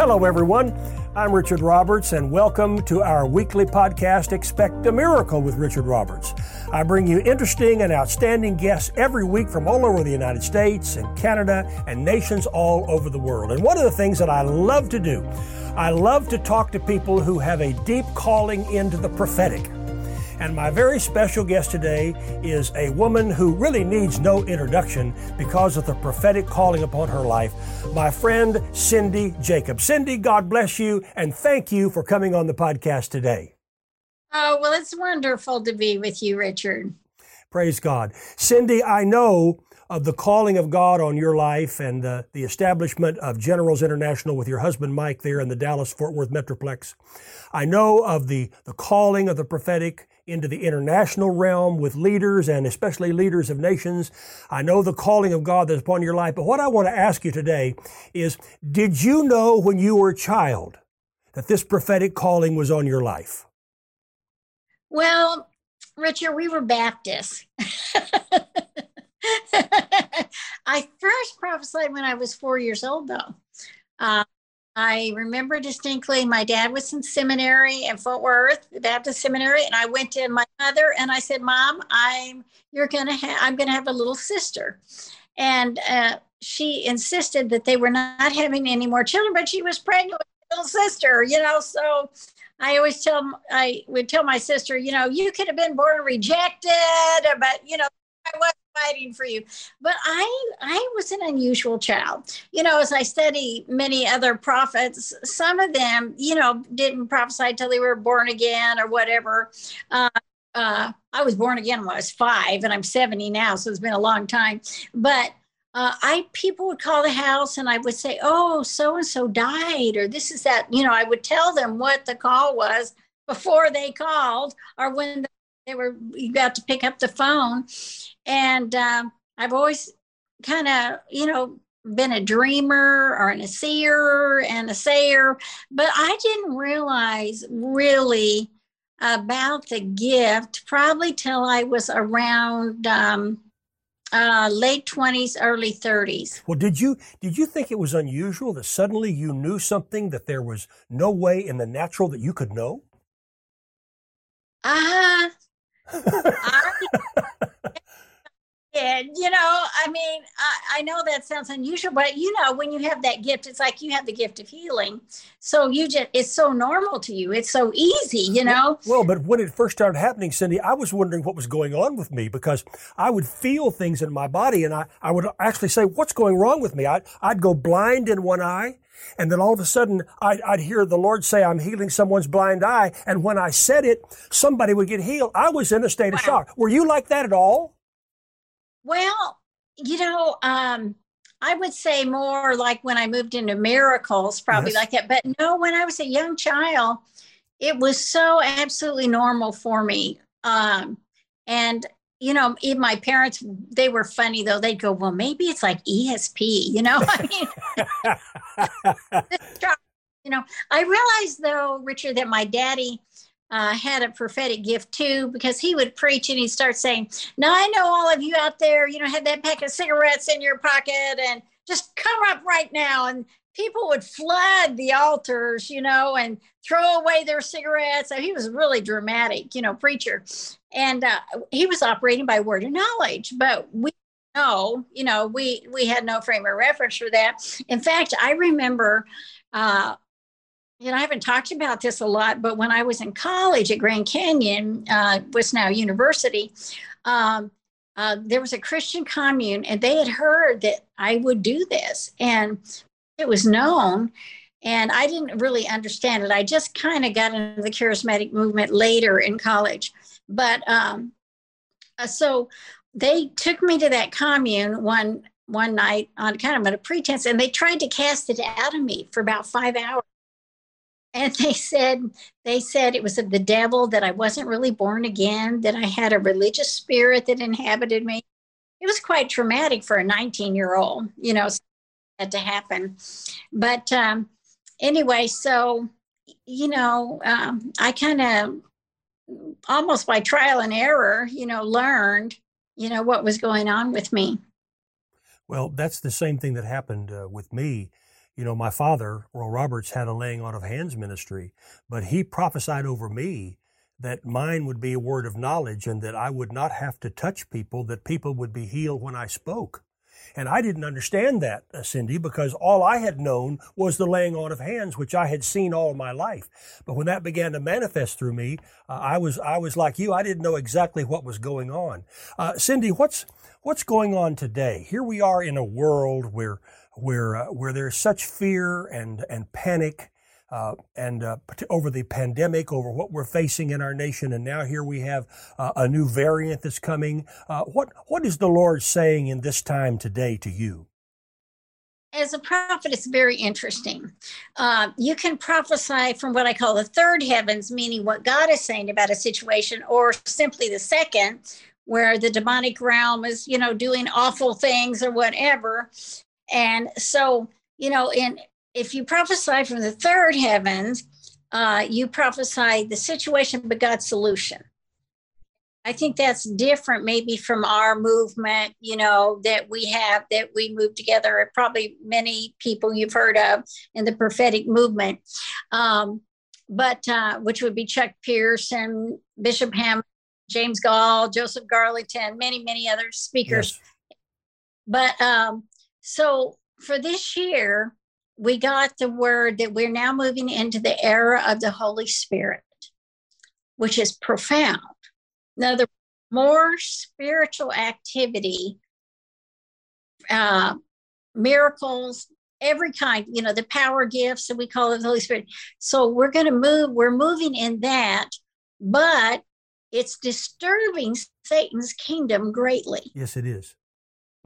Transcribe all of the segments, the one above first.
Hello, everyone. I'm Richard Roberts, and welcome to our weekly podcast, Expect a Miracle with Richard Roberts. I bring you interesting and outstanding guests every week from all over the United States and Canada and nations all over the world. And one of the things that I love to do, I love to talk to people who have a deep calling into the prophetic. And my very special guest today is a woman who really needs no introduction because of the prophetic calling upon her life, my friend Cindy Jacobs. Cindy, God bless you and thank you for coming on the podcast today. Oh, well, it's wonderful to be with you, Richard. Praise God. Cindy, I know of the calling of God on your life and the, the establishment of Generals International with your husband Mike there in the Dallas Fort Worth Metroplex. I know of the, the calling of the prophetic into the international realm with leaders and especially leaders of nations. I know the calling of God that's upon your life, but what I want to ask you today is did you know when you were a child that this prophetic calling was on your life? Well, Richard, we were Baptists. I first prophesied when I was four years old, though. Uh, I remember distinctly my dad was in seminary in Fort Worth, the Baptist seminary, and I went to my mother and I said, "Mom, I'm you're gonna have I'm gonna have a little sister," and uh, she insisted that they were not having any more children, but she was pregnant with a little sister, you know. So I always tell I would tell my sister, you know, you could have been born rejected, but you know, I was fighting for you. But I I was an unusual child. You know, as I study many other prophets, some of them, you know, didn't prophesy until they were born again or whatever. Uh, uh, I was born again when I was five, and I'm 70 now, so it's been a long time. But uh, I people would call the house, and I would say, "Oh, so and so died," or "This is that." You know, I would tell them what the call was before they called, or when they were about to pick up the phone and um, I've always kind of, you know, been a dreamer or an, a seer and a sayer, but I didn't realize really about the gift probably till I was around um, uh, late 20s, early 30s. Well, did you did you think it was unusual that suddenly you knew something that there was no way in the natural that you could know? Uh, I, and you know i mean I, I, know that sounds unusual but you know when you have that gift it's like you have the gift of healing so you just it's so normal to you it's so easy you know well but when it first started happening cindy i was wondering what was going on with me because i would feel things in my body and i, I would actually say what's going wrong with me I, i'd go blind in one eye and then all of a sudden, I'd, I'd, hear the Lord say, I'm healing someone's blind eye. And when I said it, somebody would get healed. I was in a state of shock. Were you like that at all? Well, you know, um, I would say more like when I moved into miracles, probably yes. like that. But no, when I was a young child, it was so absolutely normal for me. Um, and you know, even my parents, they were funny though. They'd go, "Well, maybe it's like ESP," you know. I mean, you know, I realized though, Richard, that my daddy uh, had a prophetic gift too because he would preach and he'd start saying, Now I know all of you out there, you know, have that pack of cigarettes in your pocket and just come up right now. And people would flood the altars, you know, and throw away their cigarettes. So he was really dramatic, you know, preacher. And uh, he was operating by word of knowledge, but we know, you know, we we had no frame of reference for that. In fact, I remember uh, know, I haven't talked about this a lot, but when I was in college at Grand Canyon, uh, was now university, um, uh, there was a Christian commune, and they had heard that I would do this, and it was known. And I didn't really understand it. I just kind of got into the charismatic movement later in college. But um, uh, so they took me to that commune one one night on kind of a pretense, and they tried to cast it out of me for about five hours and they said they said it was of the devil that i wasn't really born again that i had a religious spirit that inhabited me. It was quite traumatic for a 19 year old you know that to happen. But um, anyway so you know um, i kind of almost by trial and error you know learned you know what was going on with me. Well that's the same thing that happened uh, with me You know, my father, Oral Roberts, had a laying on of hands ministry, but he prophesied over me that mine would be a word of knowledge and that I would not have to touch people, that people would be healed when I spoke. And I didn't understand that, uh, Cindy, because all I had known was the laying on of hands, which I had seen all my life. But when that began to manifest through me, uh, I was I was like you. I didn't know exactly what was going on. Uh, Cindy, what's what's going on today? Here we are in a world where where uh, where there's such fear and and panic uh, and uh, over the pandemic, over what we're facing in our nation, and now here we have uh, a new variant that's coming. Uh, what what is the Lord saying in this time today to you? As a prophet, it's very interesting. Uh, you can prophesy from what I call the third heavens, meaning what God is saying about a situation, or simply the second, where the demonic realm is, you know, doing awful things or whatever. And so, you know, in if you prophesy from the third heavens, uh, you prophesy the situation but God's solution. I think that's different, maybe from our movement, you know, that we have that we move together. Probably many people you've heard of in the prophetic movement, um, but uh, which would be Chuck Pierce and Bishop Hamon, James Goll, Joseph Garlington, many many other speakers. Yes. But um, so for this year, we got the word that we're now moving into the era of the Holy Spirit, which is profound. Now, the more spiritual activity, uh, miracles, every kind, you know, the power gifts, and we call the Holy Spirit. So we're going to move, we're moving in that, but it's disturbing Satan's kingdom greatly. Yes, it is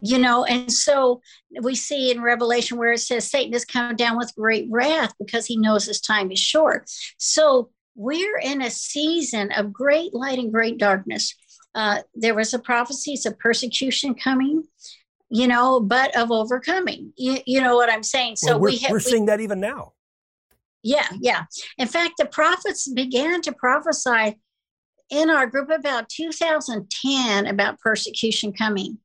you know and so we see in revelation where it says satan has come down with great wrath because he knows his time is short. So we're in a season of great light and great darkness. Uh, there was a prophecy of persecution coming you know but of overcoming. You, you know what i'm saying? So well, we're, we have, we're seeing that even now. Yeah yeah. In fact the prophets began to prophesy in our group about 2010 about persecution coming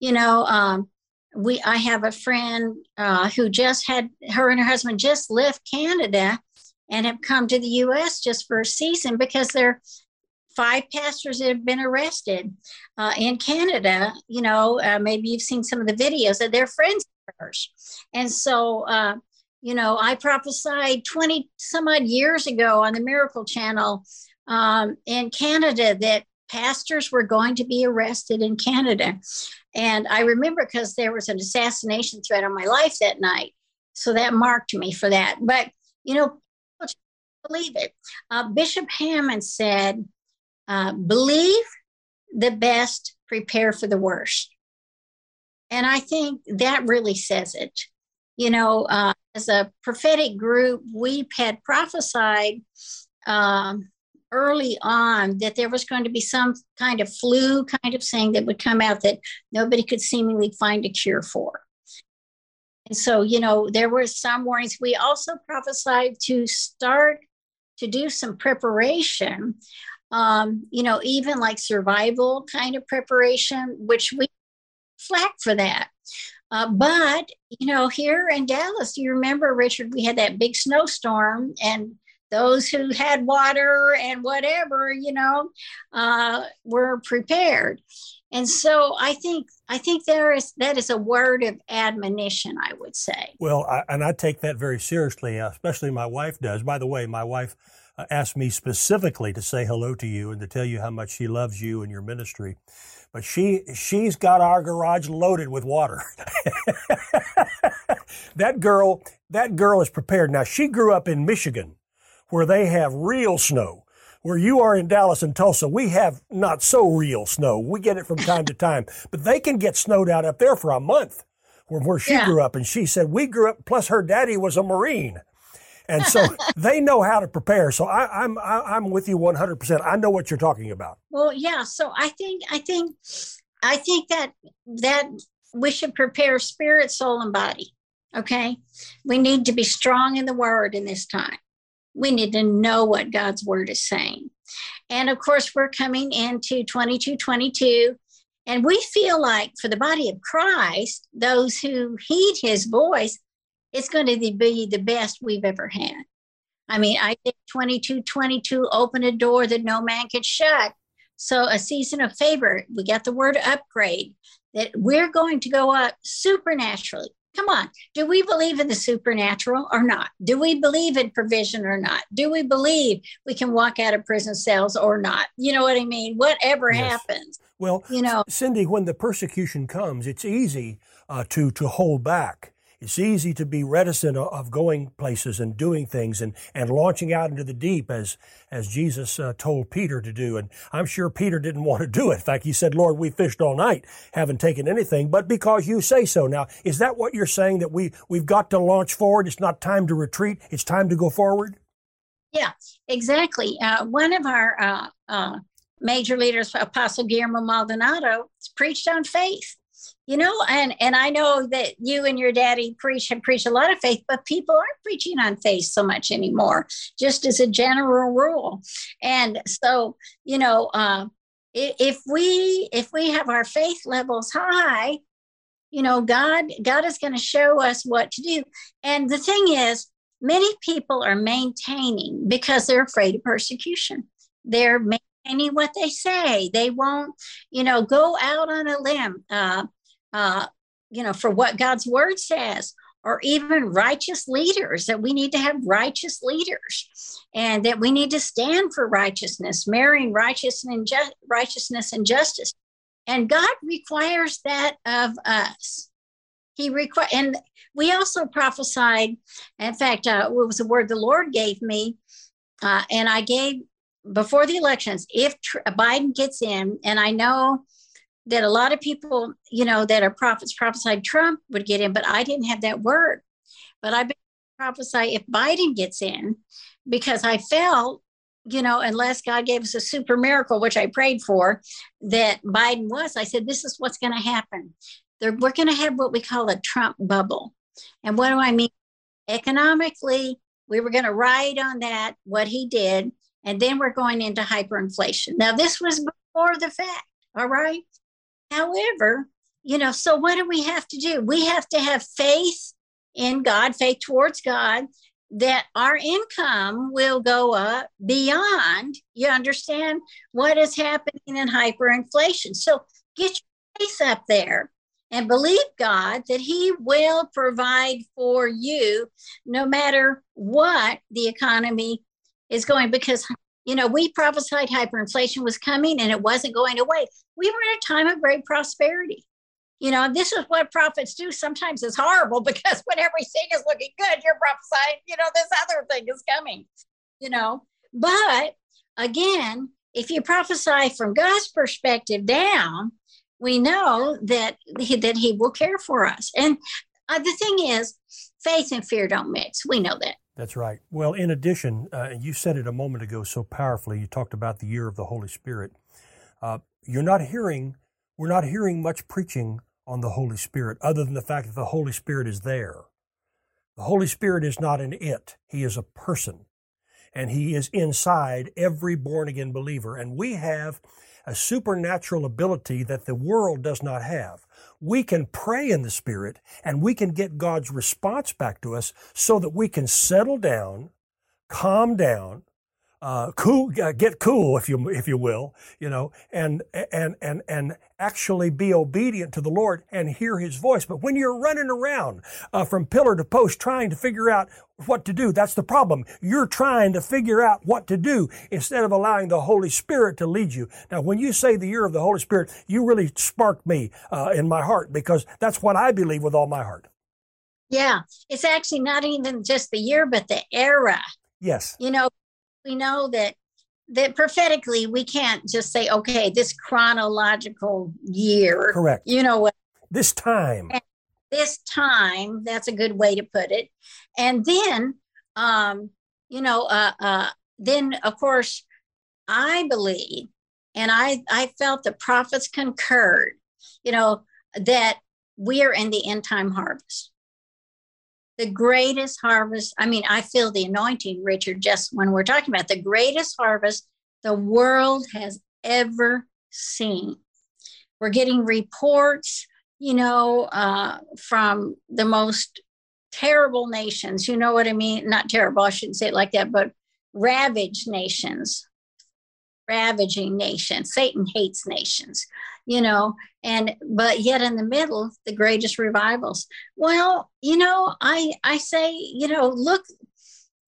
you know, um, we I have a friend uh, who just had her and her husband just left Canada and have come to the U.S. just for a season because they're five pastors that have been arrested uh, in Canada. You know, uh, maybe you've seen some of the videos that they're friends and so. Uh, you know, I prophesied 20 some odd years ago on the Miracle Channel um, in Canada that pastors were going to be arrested in Canada. And I remember because there was an assassination threat on my life that night. So that marked me for that. But, you know, believe it. Uh, Bishop Hamon said, uh, believe the best, prepare for the worst. And I think that really says it. You know, uh, as a prophetic group, we had prophesied um, early on that there was going to be some kind of flu kind of thing that would come out that nobody could seemingly find a cure for. And so, you know, there were some warnings. We also prophesied to start to do some preparation, um, you know, even like survival kind of preparation, which we flack for that. Uh, but, you know, here in Dallas, you remember, Richard, we had that big snowstorm and those who had water and whatever, you know, uh, were prepared. And so I think I think there is that is a word of admonition. I would say. Well, I, and I take that very seriously, especially my wife does. By the way, my wife uh, asked me specifically to say hello to you and to tell you how much she loves you and your ministry. But she she's got our garage loaded with water. that girl that girl is prepared. Now she grew up in Michigan where they have real snow. Where you are in Dallas and Tulsa, we have not so real snow. We get it from time to time, but they can get snowed out up there for a month from where she yeah. grew up. And she said, we grew up, plus her daddy was a Marine. And so they know how to prepare. So I, I'm, I, am with you 100%. I know what you're talking about. Well, yeah. So I think, I think, I think that, that we should prepare spirit, soul, and body. Okay. We need to be strong in the word in this time. We need to know what God's word is saying. And of course, we're coming into 2222. And we feel like for the body of Christ, those who heed his voice, it's going to be the best we've ever had. I mean, I think 22 22 open a door that no man could shut. So, a season of favor, we got the word upgrade, that we're going to go up supernaturally. Come on. Do we believe in the supernatural or not? Do we believe in provision or not? Do we believe we can walk out of prison cells or not? You know what I mean? Whatever yes. happens. Well, you know, Cindy, when the persecution comes, it's easy uh, to to hold back it's easy to be reticent of going places and doing things and, and launching out into the deep as, as Jesus uh, told Peter to do. And I'm sure Peter didn't want to do it. In fact, he said, Lord, we fished all night, haven't taken anything, but because you say so. Now, is that what you're saying that we, we've got to launch forward? It's not time to retreat. It's time to go forward? Yeah, exactly. Uh, one of our uh, uh major leaders, Apostle Guillermo Maldonado, preached on faith you know and and i know that you and your daddy preach and preach a lot of faith but people aren't preaching on faith so much anymore just as a general rule. And so you know uh, if we if we have our faith levels high you know god god is going to show us what to do. And the thing is many people are maintaining because they're afraid of persecution. They're maintaining what they say they won't you know go out on a limb uh, uh, you know, for what God's word says, or even righteous leaders, that we need to have righteous leaders and that we need to stand for righteousness, marrying righteousness and, ju- righteousness and justice. And God requires that of us. He require, and we also prophesied. In fact, uh, it was a word the Lord gave me, uh, and I gave before the elections. If tr- Biden gets in, and I know that a lot of people, you know, that are prophets prophesied Trump would get in, but I didn't have that word. But I've been prophesy if Biden gets in, because I felt, you know, unless God gave us a super miracle, which I prayed for, that Biden was, I said, this is what's going to happen. They're, we're going to have what we call a Trump bubble. And what do I mean? Economically, we were going to ride on that, what he did, and then we're going into hyperinflation. Now, this was before the fact, all right? However, you know, so what do we have to do? We have to have faith in God, faith towards God, that our income will go up beyond, you understand, what is happening in hyperinflation. So get your faith up there and believe God that He will provide for you no matter what the economy is going, because you know, we prophesied hyperinflation was coming and it wasn't going away. We were in a time of great prosperity. You know, this is what prophets do. Sometimes it's horrible because when everything is looking good, you're prophesying, you know, this other thing is coming, you know. But again, if you prophesy from God's perspective down, we know that he, that he will care for us. And uh, the thing is, faith and fear don't mix. We know that. That's right. Well, in addition, uh, you said it a moment ago so powerfully. You talked about the year of the Holy Spirit. Uh, you're not hearing, we're not hearing much preaching on the Holy Spirit other than the fact that the Holy Spirit is there. The Holy Spirit is not an it, He is a person. And He is inside every born again believer. And we have a supernatural ability that the world does not have we can pray in the Spirit and we can get God's response back to us so that we can settle down, calm down, uh, cool, uh, get cool, if you if you will, you know, and and and and actually be obedient to the Lord and hear His voice. But when you're running around uh, from pillar to post trying to figure out what to do, that's the problem. You're trying to figure out what to do instead of allowing the Holy Spirit to lead you. Now, when you say the year of the Holy Spirit, you really sparked me uh, in my heart because that's what I believe with all my heart. Yeah, it's actually not even just the year, but the era. Yes. You know, we know that that prophetically we can't just say okay this chronological year correct. you know what? This time. This time that's a good way to put it. And then um you know uh uh then of course i believe and i i felt the prophets concurred you know that we are in the end time harvest the greatest harvest. I mean, I feel the anointing, Richard, just when we're talking about the greatest harvest the world has ever seen. We're getting reports, you know, uh, from the most terrible nations. You know what I mean? Not terrible, I shouldn't say it like that, but ravaged nations, ravaging nations. Satan hates nations, you know, and but yet in the middle, the greatest revivals. Well, you know, I I say, you know, look,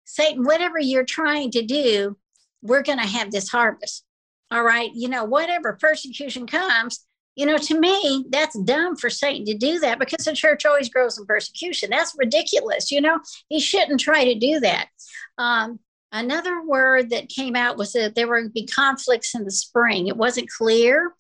Satan, whatever you're trying to do, we're going to have this harvest. All right, you know, whatever persecution comes, you know, to me, that's dumb for Satan to do that because the church always grows in persecution. That's ridiculous. You know, he shouldn't try to do that. Um, another word that came out was that there were be conflicts in the spring. It wasn't clear.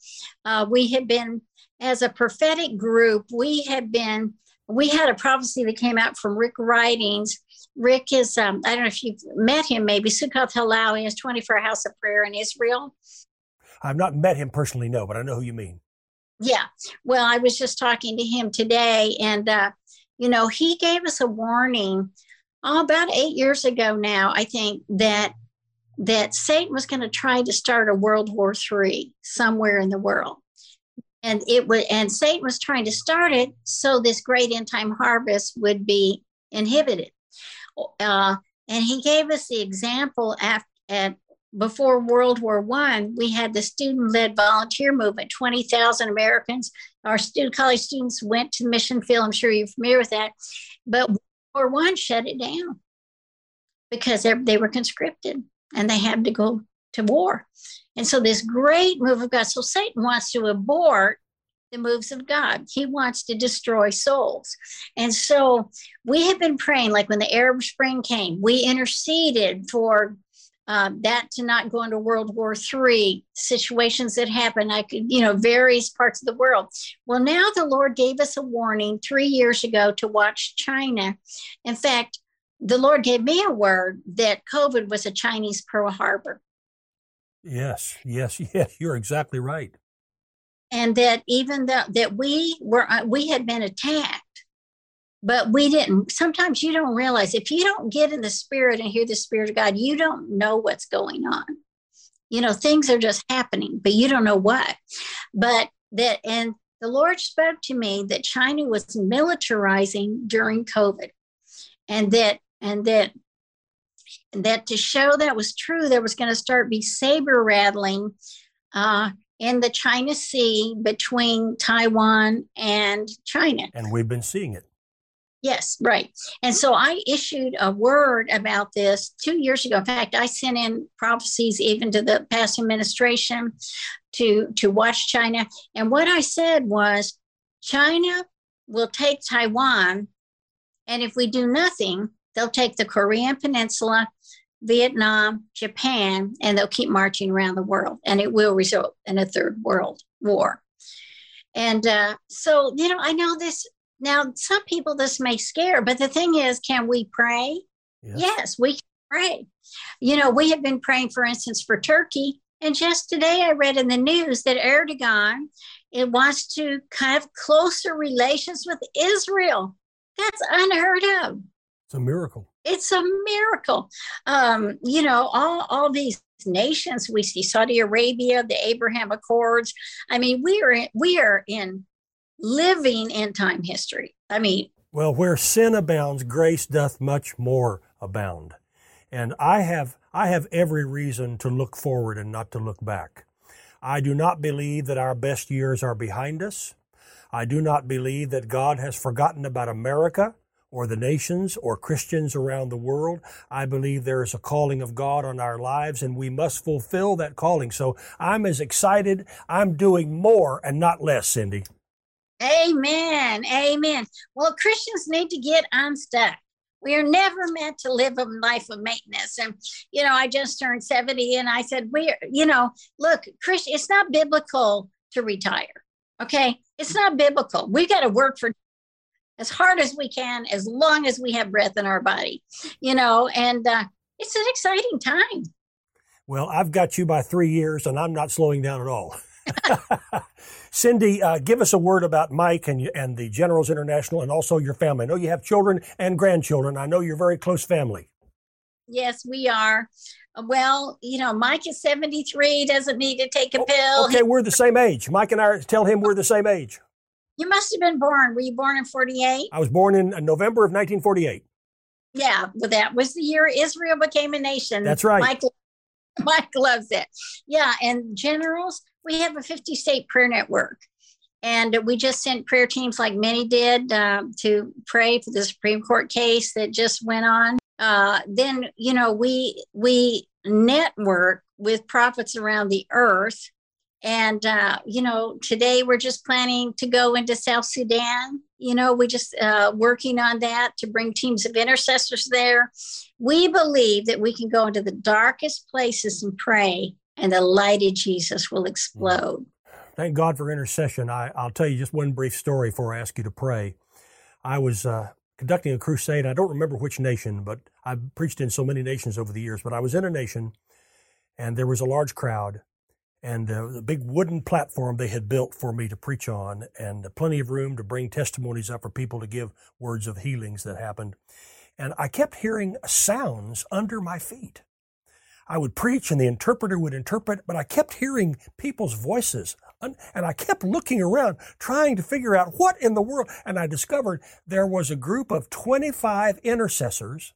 Uh, we had been, as a prophetic group, we had been, we had a prophecy that came out from Rick Ridings. Rick is, um, I don't know if you've met him, maybe Succat Hallel is 24 House of Prayer in Israel. I've not met him personally, no, but I know who you mean. Yeah. Well, I was just talking to him today, and, uh, you know, he gave us a warning oh, about eight years ago now, I think, that that Satan was going to try to start a World War III somewhere in the world. And it would, and Satan was trying to start it so this great end time harvest would be inhibited. Uh, and he gave us the example at, at before World War One, we had the student-led volunteer movement. Twenty thousand Americans, our student college students, went to the mission field. I'm sure you're familiar with that, but Or one shut it down because they were conscripted and they had to go to war. And so this great move of God. So Satan wants to abort the moves of God. He wants to destroy souls. And so we have been praying, like when the Arab Spring came, we interceded for um, that to not go into World War III, situations that happen, I could, you know, various parts of the world. Well, now the Lord gave us a warning three years ago to watch China. In fact, the Lord gave me a word that COVID was a Chinese Pearl Harbor. Yes, yes, yes, you're exactly right. And that even though that we were uh, we had been attacked but we didn't sometimes you don't realize if you don't get in the spirit and hear the spirit of god you don't know what's going on. You know things are just happening but you don't know what. But that and the lord spoke to me that china was militarizing during covid and that and that that to show that was true there was going to start be saber rattling uh, in the china sea between taiwan and china. And we've been seeing it Yes, right. And so I issued a word about this two years ago. In fact, I sent in prophecies even to the past administration to, to watch China. And what I said was China will take Taiwan, and if we do nothing, they'll take the Korean Peninsula, Vietnam, Japan, and they'll keep marching around the world, and it will result in a third world war. And uh, so, you know, I know this now, some people this may scare, but the thing is, can we pray? Yes, yes we can pray. You know, we have been praying, for instance, for Turkey. And just today, I read in the news that Erdogan it wants to have closer relations with Israel. That's unheard of. It's a miracle. It's a miracle. Um, you know, all, all these nations we see Saudi Arabia, the Abraham Accords. I mean, we are in, we are in living in time history. I mean, well, where sin abounds, grace doth much more abound. And I have, I have every reason to look forward and not to look back. I do not believe that our best years are behind us. I do not believe that God has forgotten about America or the nations or Christians around the world. I believe there is a calling of God on our lives and we must fulfill that calling. So I'm as excited. I'm doing more and not less, Cindy. Amen. Amen. Well, Christians need to get unstuck. We are never meant to live a life of maintenance. And, you know, I just turned 70 and I said, we're, you know, look, Christian, it's not biblical to retire. Okay. It's not biblical. We got to work for as hard as we can, as long as we have breath in our body, you know, and uh, it's an exciting time. Well, I've got you by three years and I'm not slowing down at all. Cindy, uh, give us a word about Mike and, and the Generals International and also your family. I know you have children and grandchildren. I know you're very close family. Yes, we are. Well, you know, Mike is 73, doesn't need to take a oh, pill. Okay, we're the same age. Mike and I tell him we're the same age. You must have been born. Were you born in 48? I was born in uh, November of 1948. Yeah, well, that was the year Israel became a nation. That's right. Mike, Mike loves it. Yeah, and generals, we have a 50 state prayer network. And we just sent prayer teams like many did um, to pray for the Supreme Court case that just went on. Uh, then, you know, we we network with prophets around the earth. And, uh, you know, today we're just planning to go into South Sudan. You know, we just uh, working on that to bring teams of intercessors there. We believe that we can go into the darkest places and pray, and the light of Jesus will explode. Thank God for intercession. I, will tell you just one brief story before I ask you to pray. I was uh, conducting a crusade. I don't remember which nation, but I've preached in so many nations over the years. But I was in a nation, and there was a large crowd, and uh, a big wooden platform they had built for me to preach on, and plenty of room to bring testimonies up for people to give words of healings that happened. And I kept hearing sounds under my feet. I would preach and the interpreter would interpret, but I kept hearing people's voices and I kept looking around trying to figure out what in the world. And I discovered there was a group of 25 intercessors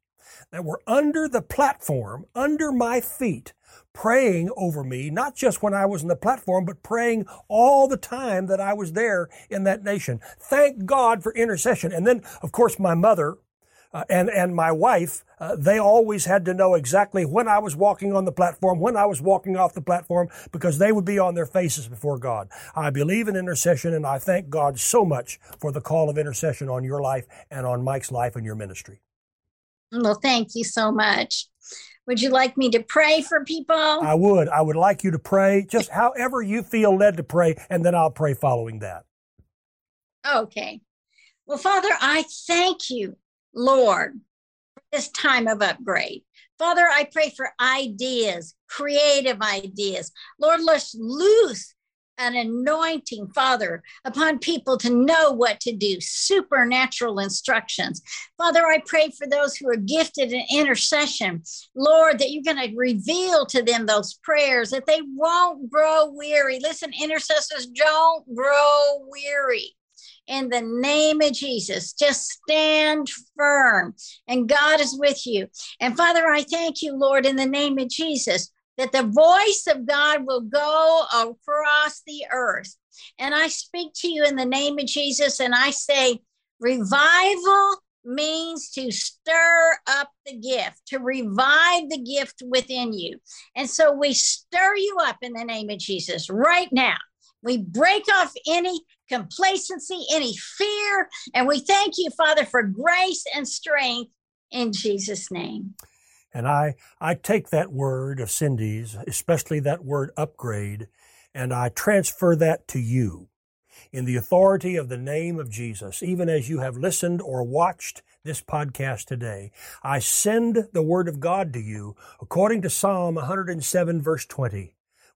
that were under the platform, under my feet, praying over me, not just when I was in the platform, but praying all the time that I was there in that nation. Thank God for intercession. And then, of course, my mother, uh, and and my wife, uh, they always had to know exactly when I was walking on the platform, when I was walking off the platform, because they would be on their faces before God. I believe in intercession, and I thank God so much for the call of intercession on your life and on Mike's life and your ministry. Well, thank you so much. Would you like me to pray for people? I would. I would like you to pray, just however you feel led to pray, and then I'll pray following that. Okay. Well, Father, I thank you Lord, this time of upgrade. Father, I pray for ideas, creative ideas. Lord, let's loose an anointing, Father, upon people to know what to do, supernatural instructions. Father, I pray for those who are gifted in intercession, Lord, that you're going to reveal to them those prayers, that they won't grow weary. Listen, intercessors don't grow weary in the name of Jesus. Just stand firm, and God is with you. And Father, I thank you, Lord, in the name of Jesus, that the voice of God will go across the earth. And I speak to you in the name of Jesus, and I say, revival means to stir up the gift, to revive the gift within you. And so we stir you up in the name of Jesus right now. We break off any complacency, any fear. And we thank you, Father, for grace and strength in Jesus' name. And I, I take that word of Cindy's, especially that word upgrade, and I transfer that to you in the authority of the name of Jesus, even as you have listened or watched this podcast today. I send the word of God to you according to Psalm 107 verse 20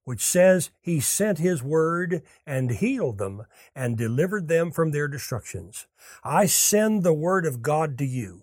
which says he sent his word and healed them and delivered them from their destructions. I send the word of God to you.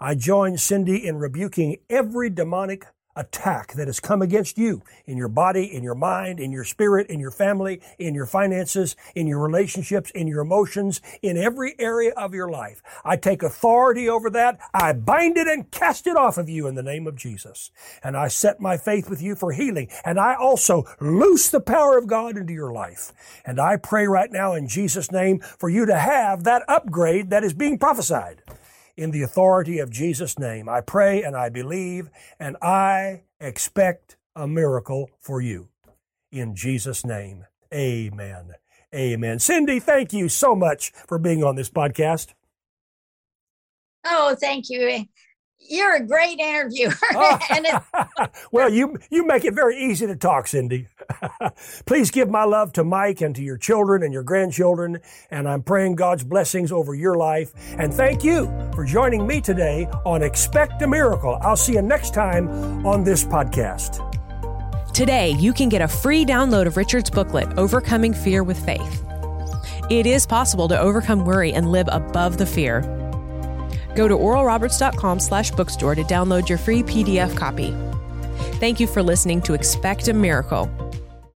I join Cindy in rebuking every demonic attack that has come against you in your body, in your mind, in your spirit, in your family, in your finances, in your relationships, in your emotions, in every area of your life. I take authority over that. I bind it and cast it off of you in the name of Jesus. And I set my faith with you for healing. And I also loose the power of God into your life. And I pray right now in Jesus' name for you to have that upgrade that is being prophesied in the authority of Jesus' name. I pray and I believe and I expect a miracle for you. In Jesus' name, amen. Amen. Cindy, thank you so much for being on this podcast. Oh, thank you you're a great interviewer. Ah. well, you you make it very easy to talk, Cindy. Please give my love to Mike and to your children and your grandchildren, and I'm praying God's blessings over your life. And thank you for joining me today on Expect a Miracle. I'll see you next time on this podcast. Today, you can get a free download of Richard's booklet, Overcoming Fear with Faith. It is possible to overcome worry and live above the fear. Go to oralroberts.com slash bookstore to download your free PDF copy. Thank you for listening to Expect a Miracle